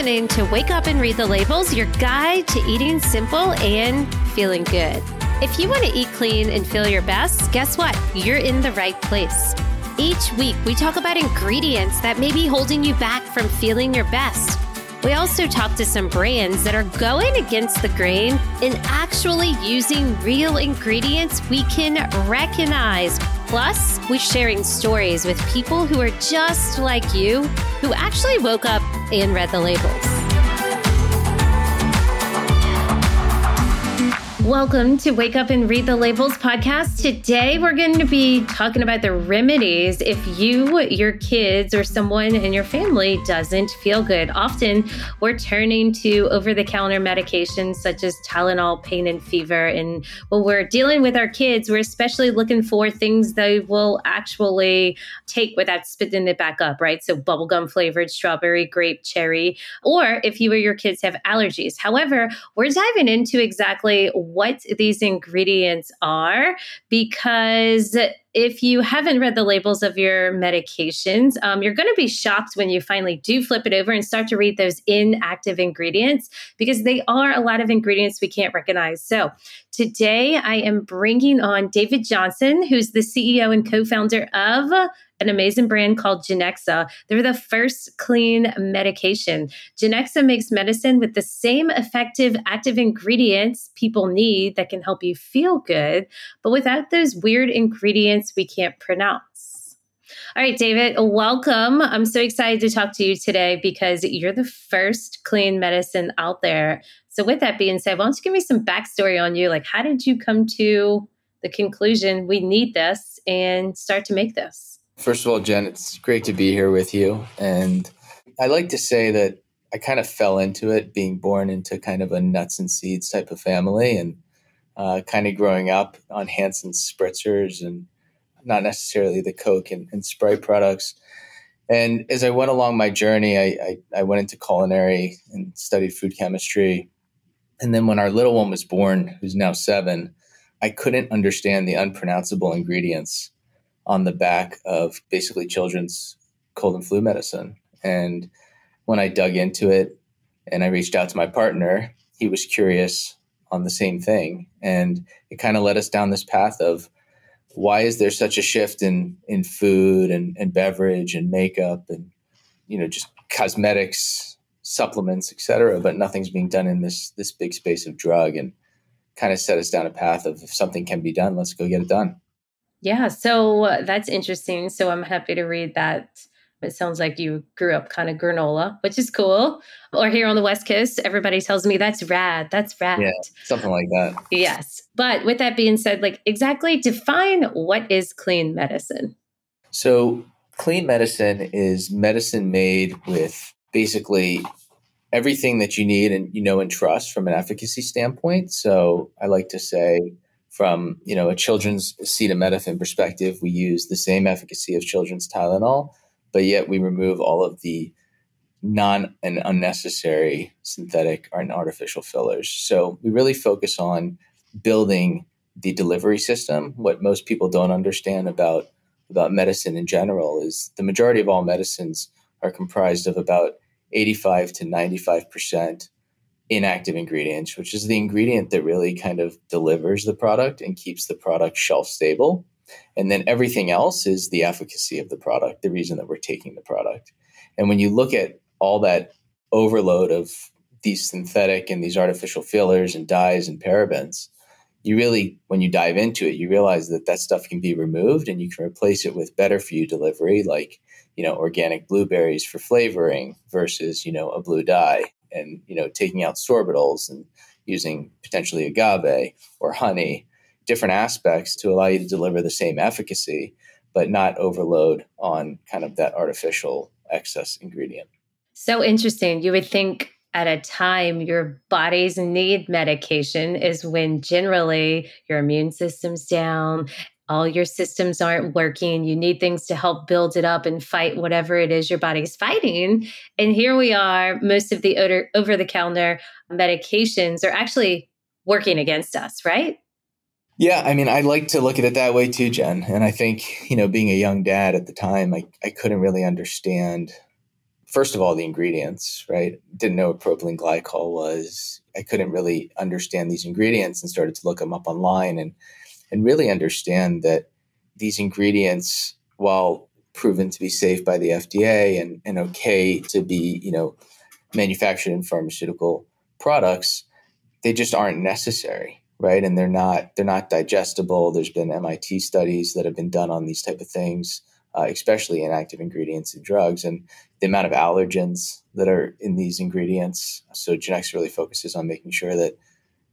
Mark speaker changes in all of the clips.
Speaker 1: listening to Wake Up and Read the Labels, your guide to eating simple and feeling good. If you want to eat clean and feel your best, guess what? You're in the right place. Each week, we talk about ingredients that may be holding you back from feeling your best. We also talk to some brands that are going against the grain and actually using real ingredients we can recognize. Plus, we're sharing stories with people who are just like you, who actually woke up and read the labels. Welcome to Wake Up and Read the Labels podcast. Today, we're going to be talking about the remedies if you, your kids, or someone in your family doesn't feel good. Often, we're turning to over the counter medications such as Tylenol, pain and fever. And when we're dealing with our kids, we're especially looking for things they will actually take without spitting it back up, right? So, bubblegum flavored strawberry, grape, cherry, or if you or your kids have allergies. However, we're diving into exactly what these ingredients are because if you haven't read the labels of your medications, um, you're going to be shocked when you finally do flip it over and start to read those inactive ingredients because they are a lot of ingredients we can't recognize. So, today I am bringing on David Johnson, who's the CEO and co founder of an amazing brand called Genexa. They're the first clean medication. Genexa makes medicine with the same effective active ingredients people need that can help you feel good, but without those weird ingredients we can't pronounce. All right, David, welcome. I'm so excited to talk to you today because you're the first clean medicine out there. So, with that being said, why don't you give me some backstory on you? Like, how did you come to the conclusion we need this and start to make this?
Speaker 2: First of all, Jen, it's great to be here with you. And I like to say that I kind of fell into it being born into kind of a nuts and seeds type of family and uh, kind of growing up on Hansen spritzers and not necessarily the Coke and, and, Sprite products. And as I went along my journey, I, I, I went into culinary and studied food chemistry. And then when our little one was born, who's now seven, I couldn't understand the unpronounceable ingredients on the back of basically children's cold and flu medicine. And when I dug into it and I reached out to my partner, he was curious on the same thing. And it kind of led us down this path of why is there such a shift in in food and, and beverage and makeup and you know just cosmetics, supplements, etc. But nothing's being done in this this big space of drug and kind of set us down a path of if something can be done, let's go get it done.
Speaker 1: Yeah, so uh, that's interesting. So I'm happy to read that. It sounds like you grew up kind of granola, which is cool. Or here on the West Coast, everybody tells me that's rad. That's rad.
Speaker 2: Yeah, something like that.
Speaker 1: Yes. But with that being said, like exactly define what is clean medicine?
Speaker 2: So, clean medicine is medicine made with basically everything that you need and you know and trust from an efficacy standpoint. So, I like to say from you know a children's acetaminophen perspective, we use the same efficacy of children's Tylenol, but yet we remove all of the non and unnecessary synthetic and artificial fillers. So we really focus on building the delivery system. What most people don't understand about about medicine in general is the majority of all medicines are comprised of about 85 to 95 percent inactive ingredients, which is the ingredient that really kind of delivers the product and keeps the product shelf stable. And then everything else is the efficacy of the product, the reason that we're taking the product. And when you look at all that overload of these synthetic and these artificial fillers and dyes and parabens, you really, when you dive into it, you realize that that stuff can be removed and you can replace it with better for you delivery, like, you know, organic blueberries for flavoring versus, you know, a blue dye and you know taking out sorbitol and using potentially agave or honey different aspects to allow you to deliver the same efficacy but not overload on kind of that artificial excess ingredient.
Speaker 1: So interesting. You would think at a time your body's need medication is when generally your immune system's down all your systems aren't working. You need things to help build it up and fight whatever it is your body's fighting. And here we are, most of the over the counter medications are actually working against us, right?
Speaker 2: Yeah, I mean, I like to look at it that way too, Jen. And I think, you know, being a young dad at the time, I, I couldn't really understand first of all, the ingredients, right? Didn't know what propylene glycol was. I couldn't really understand these ingredients and started to look them up online and and really understand that these ingredients, while proven to be safe by the FDA and, and okay to be, you know, manufactured in pharmaceutical products, they just aren't necessary, right? And they're not they're not digestible. There's been MIT studies that have been done on these type of things uh, especially in active ingredients in drugs, and the amount of allergens that are in these ingredients. So, Genexa really focuses on making sure that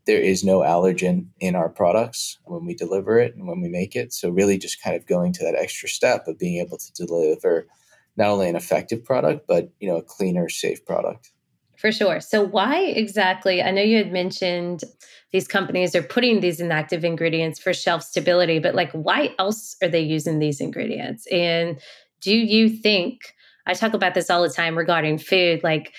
Speaker 2: there is no allergen in our products when we deliver it and when we make it. So, really, just kind of going to that extra step of being able to deliver not only an effective product, but you know, a cleaner, safe product.
Speaker 1: For sure. So, why exactly? I know you had mentioned these companies are putting these inactive ingredients for shelf stability, but like, why else are they using these ingredients? And do you think, I talk about this all the time regarding food, like,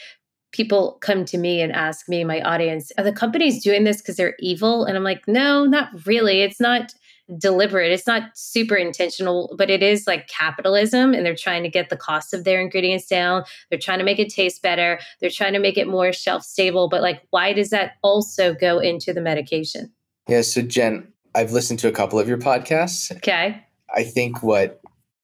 Speaker 1: people come to me and ask me, my audience, are the companies doing this because they're evil? And I'm like, no, not really. It's not deliberate. It's not super intentional, but it is like capitalism and they're trying to get the cost of their ingredients down. They're trying to make it taste better. They're trying to make it more shelf stable. But like, why does that also go into the medication?
Speaker 2: Yeah. So, Jen, I've listened to a couple of your podcasts.
Speaker 1: Okay.
Speaker 2: I think what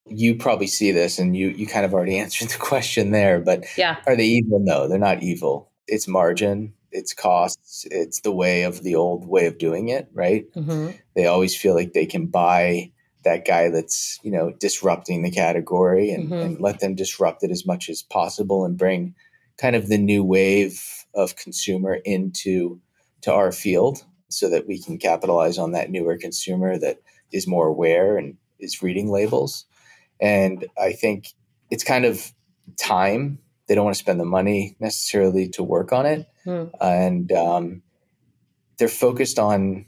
Speaker 2: you probably see this and you you kind of already answered the question there, but
Speaker 1: yeah.
Speaker 2: are they evil? No, they're not evil. It's margin it's costs, it's the way of the old way of doing it, right? Mm-hmm. They always feel like they can buy that guy that's you know disrupting the category and, mm-hmm. and let them disrupt it as much as possible and bring kind of the new wave of consumer into to our field so that we can capitalize on that newer consumer that is more aware and is reading labels and i think it's kind of time they don't want to spend the money necessarily to work on it, mm. and um, they're focused on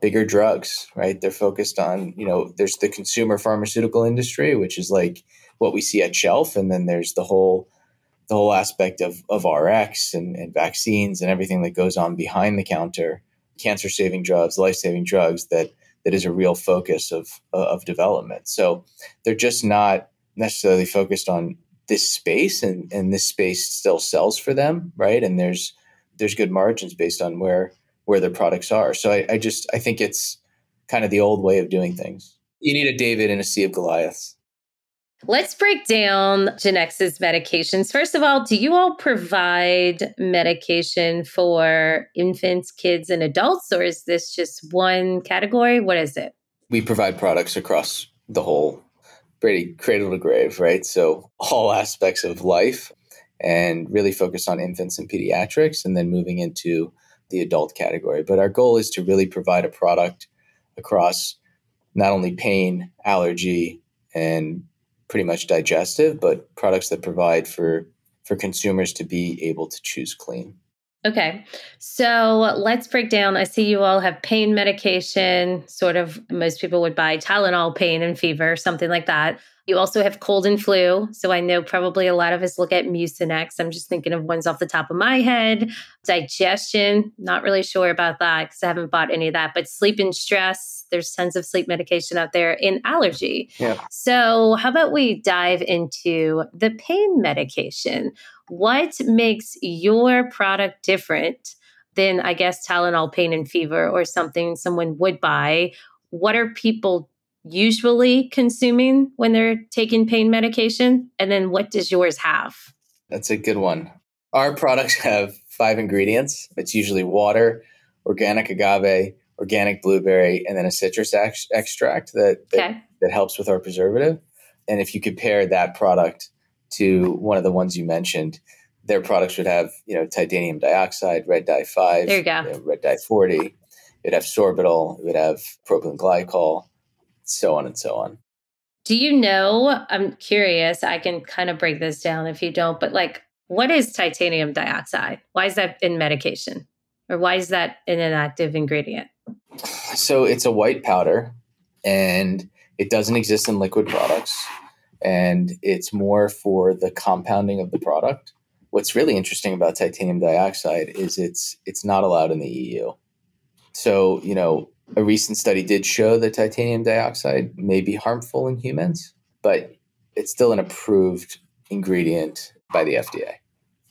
Speaker 2: bigger drugs, right? They're focused on you know there's the consumer pharmaceutical industry, which is like what we see at shelf, and then there's the whole the whole aspect of of RX and, and vaccines and everything that goes on behind the counter, cancer saving drugs, life saving drugs that that is a real focus of uh, of development. So they're just not necessarily focused on this space and and this space still sells for them right? And there's there's good margins based on where where their products are. So I, I just i think it's kind of the old way of doing things. You need a david and a sea of goliaths
Speaker 1: Let's break down Genexa's medications. First of all, do you all provide medication for infants, kids, and adults, or is this just one category? What is it?
Speaker 2: We provide products across the whole pretty cradle to grave, right? So all aspects of life and really focus on infants and pediatrics and then moving into the adult category. But our goal is to really provide a product across not only pain, allergy, and pretty much digestive, but products that provide for for consumers to be able to choose clean.
Speaker 1: Okay. So let's break down. I see you all have pain medication, sort of most people would buy Tylenol pain and fever, something like that. You also have cold and flu. So I know probably a lot of us look at Mucinex. I'm just thinking of ones off the top of my head. Digestion, not really sure about that because I haven't bought any of that. But sleep and stress, there's tons of sleep medication out there in allergy. Yeah. So how about we dive into the pain medication? What makes your product different than, I guess, Tylenol pain and fever or something someone would buy? What are people usually consuming when they're taking pain medication? And then what does yours have?
Speaker 2: That's a good one. Our products have five ingredients. It's usually water, organic agave, organic blueberry, and then a citrus ex- extract that, that, okay. that helps with our preservative. And if you compare that product to one of the ones you mentioned, their products would have, you know, titanium dioxide, red dye 5,
Speaker 1: there you go.
Speaker 2: You know, red dye 40. It'd have sorbitol, it would have propylene glycol, so on and so on.
Speaker 1: Do you know? I'm curious. I can kind of break this down if you don't, but like, what is titanium dioxide? Why is that in medication? Or why is that in an active ingredient?
Speaker 2: So it's a white powder and it doesn't exist in liquid products and it's more for the compounding of the product. What's really interesting about titanium dioxide is it's it's not allowed in the EU. So, you know, a recent study did show that titanium dioxide may be harmful in humans, but it's still an approved ingredient by the FDA.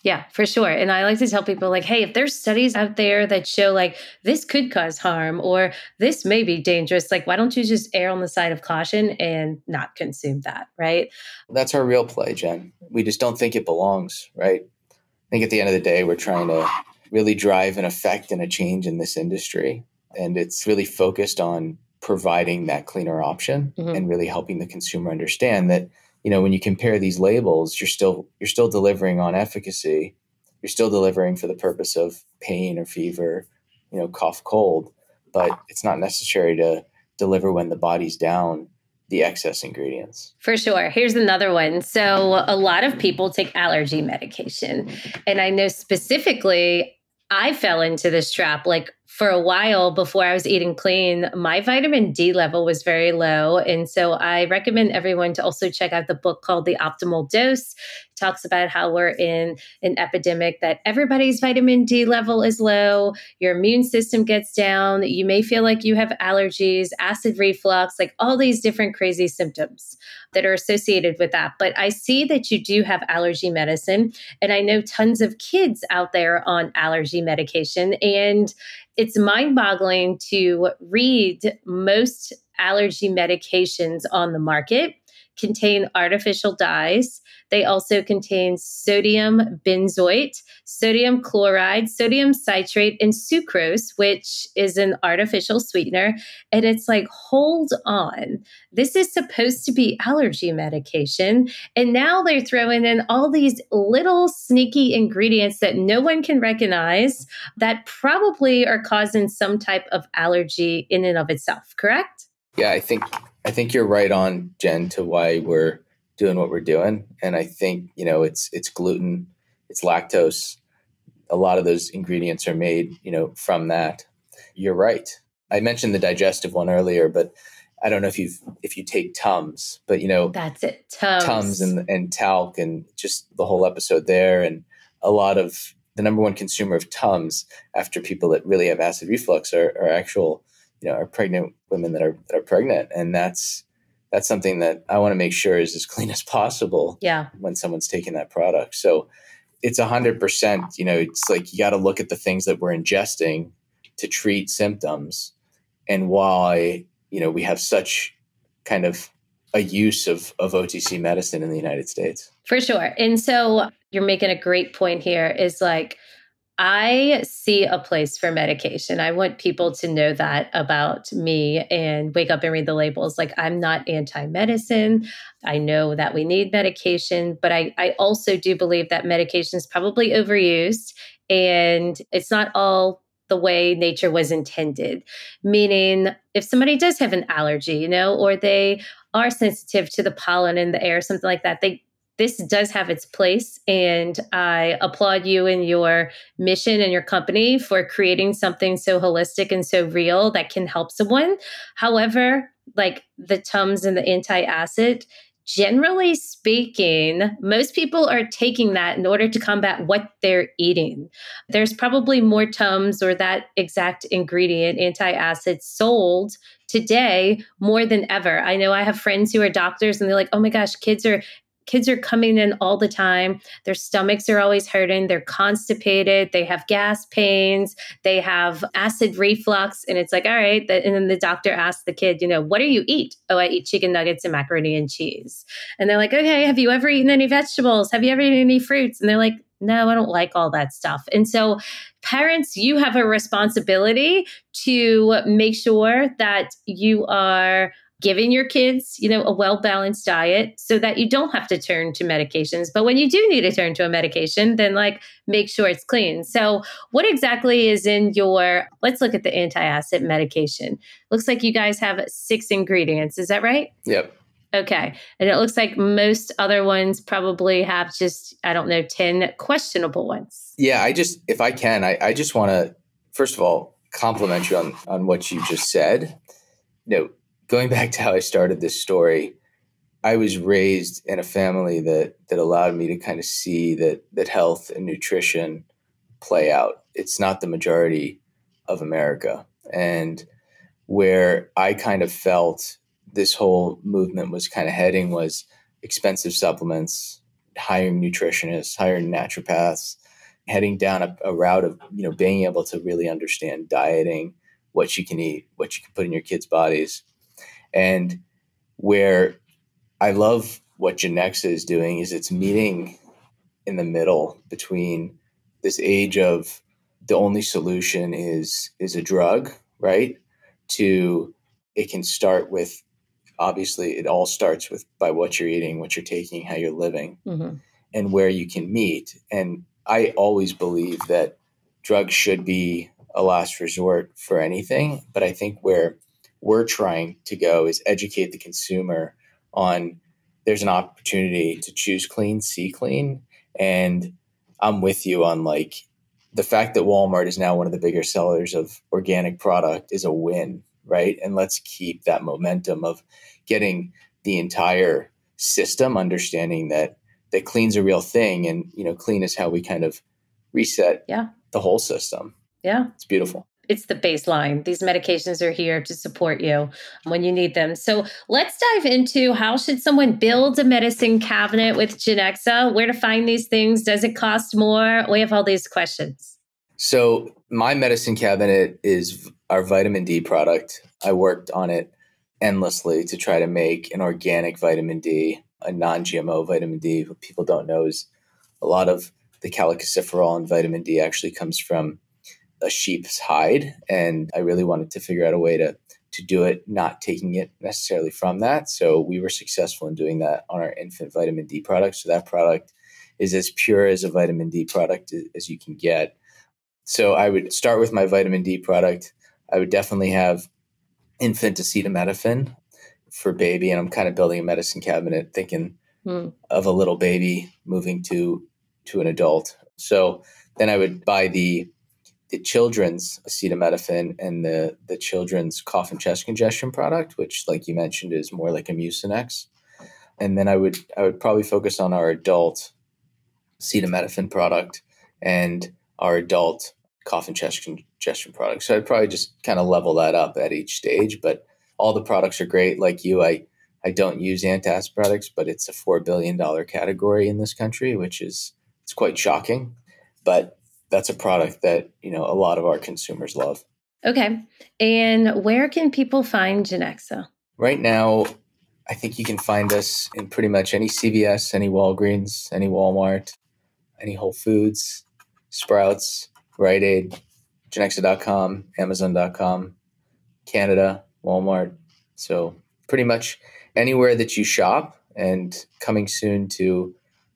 Speaker 1: Yeah, for sure. And I like to tell people, like, hey, if there's studies out there that show like this could cause harm or this may be dangerous, like, why don't you just err on the side of caution and not consume that? Right.
Speaker 2: That's our real play, Jen. We just don't think it belongs. Right. I think at the end of the day, we're trying to really drive an effect and a change in this industry. And it's really focused on providing that cleaner option mm-hmm. and really helping the consumer understand that you know when you compare these labels you're still you're still delivering on efficacy you're still delivering for the purpose of pain or fever you know cough cold but it's not necessary to deliver when the body's down the excess ingredients.
Speaker 1: For sure. Here's another one. So, a lot of people take allergy medication. And I know specifically, I fell into this trap. Like, for a while before I was eating clean, my vitamin D level was very low. And so I recommend everyone to also check out the book called The Optimal Dose. It talks about how we're in an epidemic that everybody's vitamin D level is low, your immune system gets down, you may feel like you have allergies, acid reflux, like all these different crazy symptoms that are associated with that. But I see that you do have allergy medicine, and I know tons of kids out there on allergy medication. And it's mind boggling to read most allergy medications on the market contain artificial dyes. They also contain sodium benzoate, sodium chloride, sodium citrate, and sucrose, which is an artificial sweetener. And it's like, hold on. This is supposed to be allergy medication. And now they're throwing in all these little sneaky ingredients that no one can recognize that probably are causing some type of allergy in and of itself, correct?
Speaker 2: Yeah, I think I think you're right on, Jen, to why we're doing what we're doing. And I think, you know, it's it's gluten, it's lactose. A lot of those ingredients are made, you know, from that. You're right. I mentioned the digestive one earlier, but I don't know if you've if you take Tums, but you know
Speaker 1: that's it. Tums,
Speaker 2: Tums and and talc and just the whole episode there and a lot of the number one consumer of Tums after people that really have acid reflux are, are actual you know are pregnant women that are that are pregnant and that's that's something that I want to make sure is as clean as possible
Speaker 1: yeah
Speaker 2: when someone's taking that product so it's a hundred percent you know it's like you got to look at the things that we're ingesting to treat symptoms and why you know we have such kind of a use of, of OTC medicine in the United States.
Speaker 1: For sure. And so you're making a great point here is like I see a place for medication. I want people to know that about me and wake up and read the labels. Like, I'm not anti medicine. I know that we need medication, but I, I also do believe that medication is probably overused and it's not all the way nature was intended. Meaning, if somebody does have an allergy, you know, or they are sensitive to the pollen in the air, something like that, they this does have its place. And I applaud you and your mission and your company for creating something so holistic and so real that can help someone. However, like the Tums and the anti acid, generally speaking, most people are taking that in order to combat what they're eating. There's probably more Tums or that exact ingredient, anti acid, sold today more than ever. I know I have friends who are doctors and they're like, oh my gosh, kids are kids are coming in all the time. Their stomachs are always hurting. They're constipated. They have gas pains. They have acid reflux. And it's like, all right. And then the doctor asks the kid, you know, what do you eat? Oh, I eat chicken nuggets and macaroni and cheese. And they're like, okay, have you ever eaten any vegetables? Have you ever eaten any fruits? And they're like, no, I don't like all that stuff. And so, parents, you have a responsibility to make sure that you are giving your kids, you know, a well-balanced diet so that you don't have to turn to medications. But when you do need to turn to a medication, then like make sure it's clean. So, what exactly is in your let's look at the anti-acid medication. Looks like you guys have six ingredients. Is that right?
Speaker 2: Yep.
Speaker 1: Okay. And it looks like most other ones probably have just, I don't know, 10 questionable ones.
Speaker 2: Yeah. I just, if I can, I, I just want to, first of all, compliment you on, on what you just said. You know, going back to how I started this story, I was raised in a family that that allowed me to kind of see that that health and nutrition play out. It's not the majority of America. And where I kind of felt this whole movement was kind of heading was expensive supplements, hiring nutritionists, hiring naturopaths, heading down a, a route of you know being able to really understand dieting, what you can eat, what you can put in your kids' bodies, and where I love what Genexa is doing is it's meeting in the middle between this age of the only solution is is a drug, right? To it can start with obviously it all starts with by what you're eating, what you're taking, how you're living, mm-hmm. and where you can meet. And I always believe that drugs should be a last resort for anything, but I think where we're trying to go is educate the consumer on there's an opportunity to choose clean, see clean, and I'm with you on like the fact that Walmart is now one of the bigger sellers of organic product is a win, right? And let's keep that momentum of getting the entire system understanding that that clean's a real thing and you know clean is how we kind of reset
Speaker 1: yeah.
Speaker 2: the whole system.
Speaker 1: Yeah.
Speaker 2: It's beautiful
Speaker 1: it's the baseline. These medications are here to support you when you need them. So let's dive into how should someone build a medicine cabinet with Genexa? Where to find these things? Does it cost more? We have all these questions.
Speaker 2: So my medicine cabinet is our vitamin D product. I worked on it endlessly to try to make an organic vitamin D, a non-GMO vitamin D. What people don't know is a lot of the cholecalciferol and vitamin D actually comes from a sheep's hide, and I really wanted to figure out a way to to do it, not taking it necessarily from that. So we were successful in doing that on our infant vitamin D product. So that product is as pure as a vitamin D product as you can get. So I would start with my vitamin D product. I would definitely have infant acetaminophen for baby, and I'm kind of building a medicine cabinet, thinking hmm. of a little baby moving to to an adult. So then I would buy the the children's acetaminophen and the the children's cough and chest congestion product, which, like you mentioned, is more like a Mucinex. And then I would I would probably focus on our adult acetaminophen product and our adult cough and chest congestion product. So I'd probably just kind of level that up at each stage. But all the products are great. Like you, I I don't use products, but it's a four billion dollar category in this country, which is it's quite shocking. But that's a product that you know a lot of our consumers love.
Speaker 1: Okay, and where can people find Genexa?
Speaker 2: Right now, I think you can find us in pretty much any CVS, any Walgreens, any Walmart, any Whole Foods, Sprouts, Rite Aid, Genexa.com, Amazon.com, Canada, Walmart. So pretty much anywhere that you shop, and coming soon to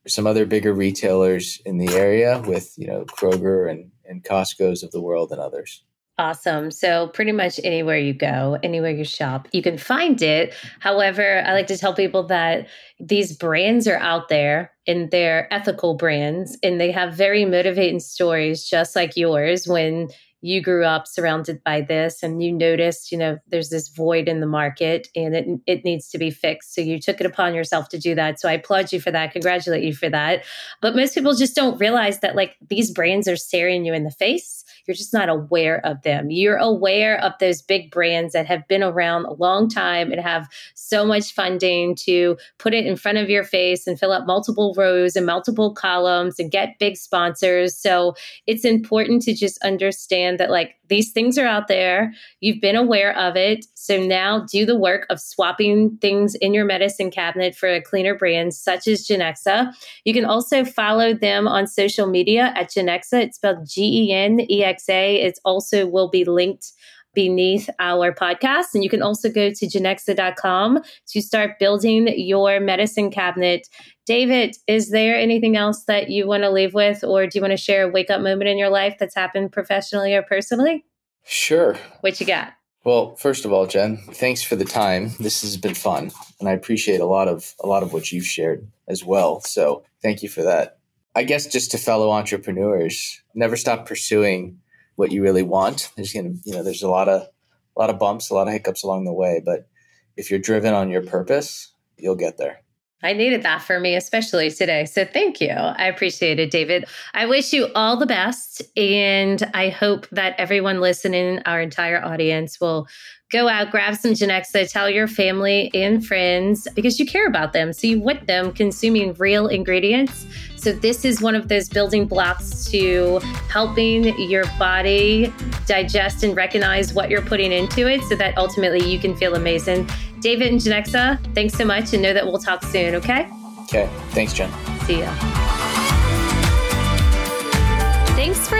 Speaker 2: some other bigger retailers in the area with you know Kroger and and Costco's of the world and others.
Speaker 1: Awesome. So, pretty much anywhere you go, anywhere you shop, you can find it. However, I like to tell people that these brands are out there and they're ethical brands and they have very motivating stories, just like yours, when you grew up surrounded by this and you noticed, you know, there's this void in the market and it, it needs to be fixed. So you took it upon yourself to do that. So I applaud you for that, congratulate you for that. But most people just don't realize that like these brands are staring you in the face you're just not aware of them. You're aware of those big brands that have been around a long time and have so much funding to put it in front of your face and fill up multiple rows and multiple columns and get big sponsors. So it's important to just understand that, like, these things are out there. You've been aware of it. So now do the work of swapping things in your medicine cabinet for a cleaner brand, such as Genexa. You can also follow them on social media at Genexa. It's spelled G E N E X A. It also will be linked beneath our podcast. And you can also go to genexa.com to start building your medicine cabinet. David, is there anything else that you want to leave with, or do you want to share a wake up moment in your life that's happened professionally or personally?
Speaker 2: Sure.
Speaker 1: What you got?
Speaker 2: Well, first of all, Jen, thanks for the time. This has been fun, and I appreciate a lot of a lot of what you've shared as well. So, thank you for that. I guess just to fellow entrepreneurs, never stop pursuing what you really want. There's gonna, you know, there's a lot of a lot of bumps, a lot of hiccups along the way, but if you're driven on your purpose, you'll get there.
Speaker 1: I needed that for me, especially today. So thank you. I appreciate it, David. I wish you all the best. And I hope that everyone listening, our entire audience, will go out, grab some Genexa, tell your family and friends because you care about them. So you want them consuming real ingredients. So this is one of those building blocks to helping your body digest and recognize what you're putting into it so that ultimately you can feel amazing. David and Genexa, thanks so much and know that we'll talk soon, okay?
Speaker 2: Okay. Thanks, Jen.
Speaker 1: See ya.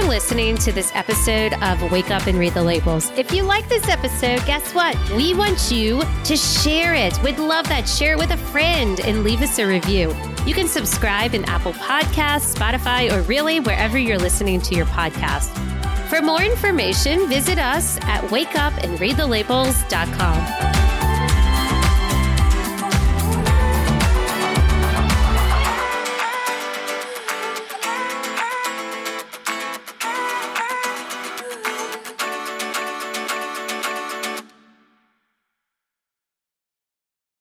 Speaker 1: Listening to this episode of Wake Up and Read the Labels. If you like this episode, guess what? We want you to share it. We'd love that. Share it with a friend and leave us a review. You can subscribe in Apple Podcasts, Spotify, or really wherever you're listening to your podcast. For more information, visit us at wakeupandreadthelabels.com.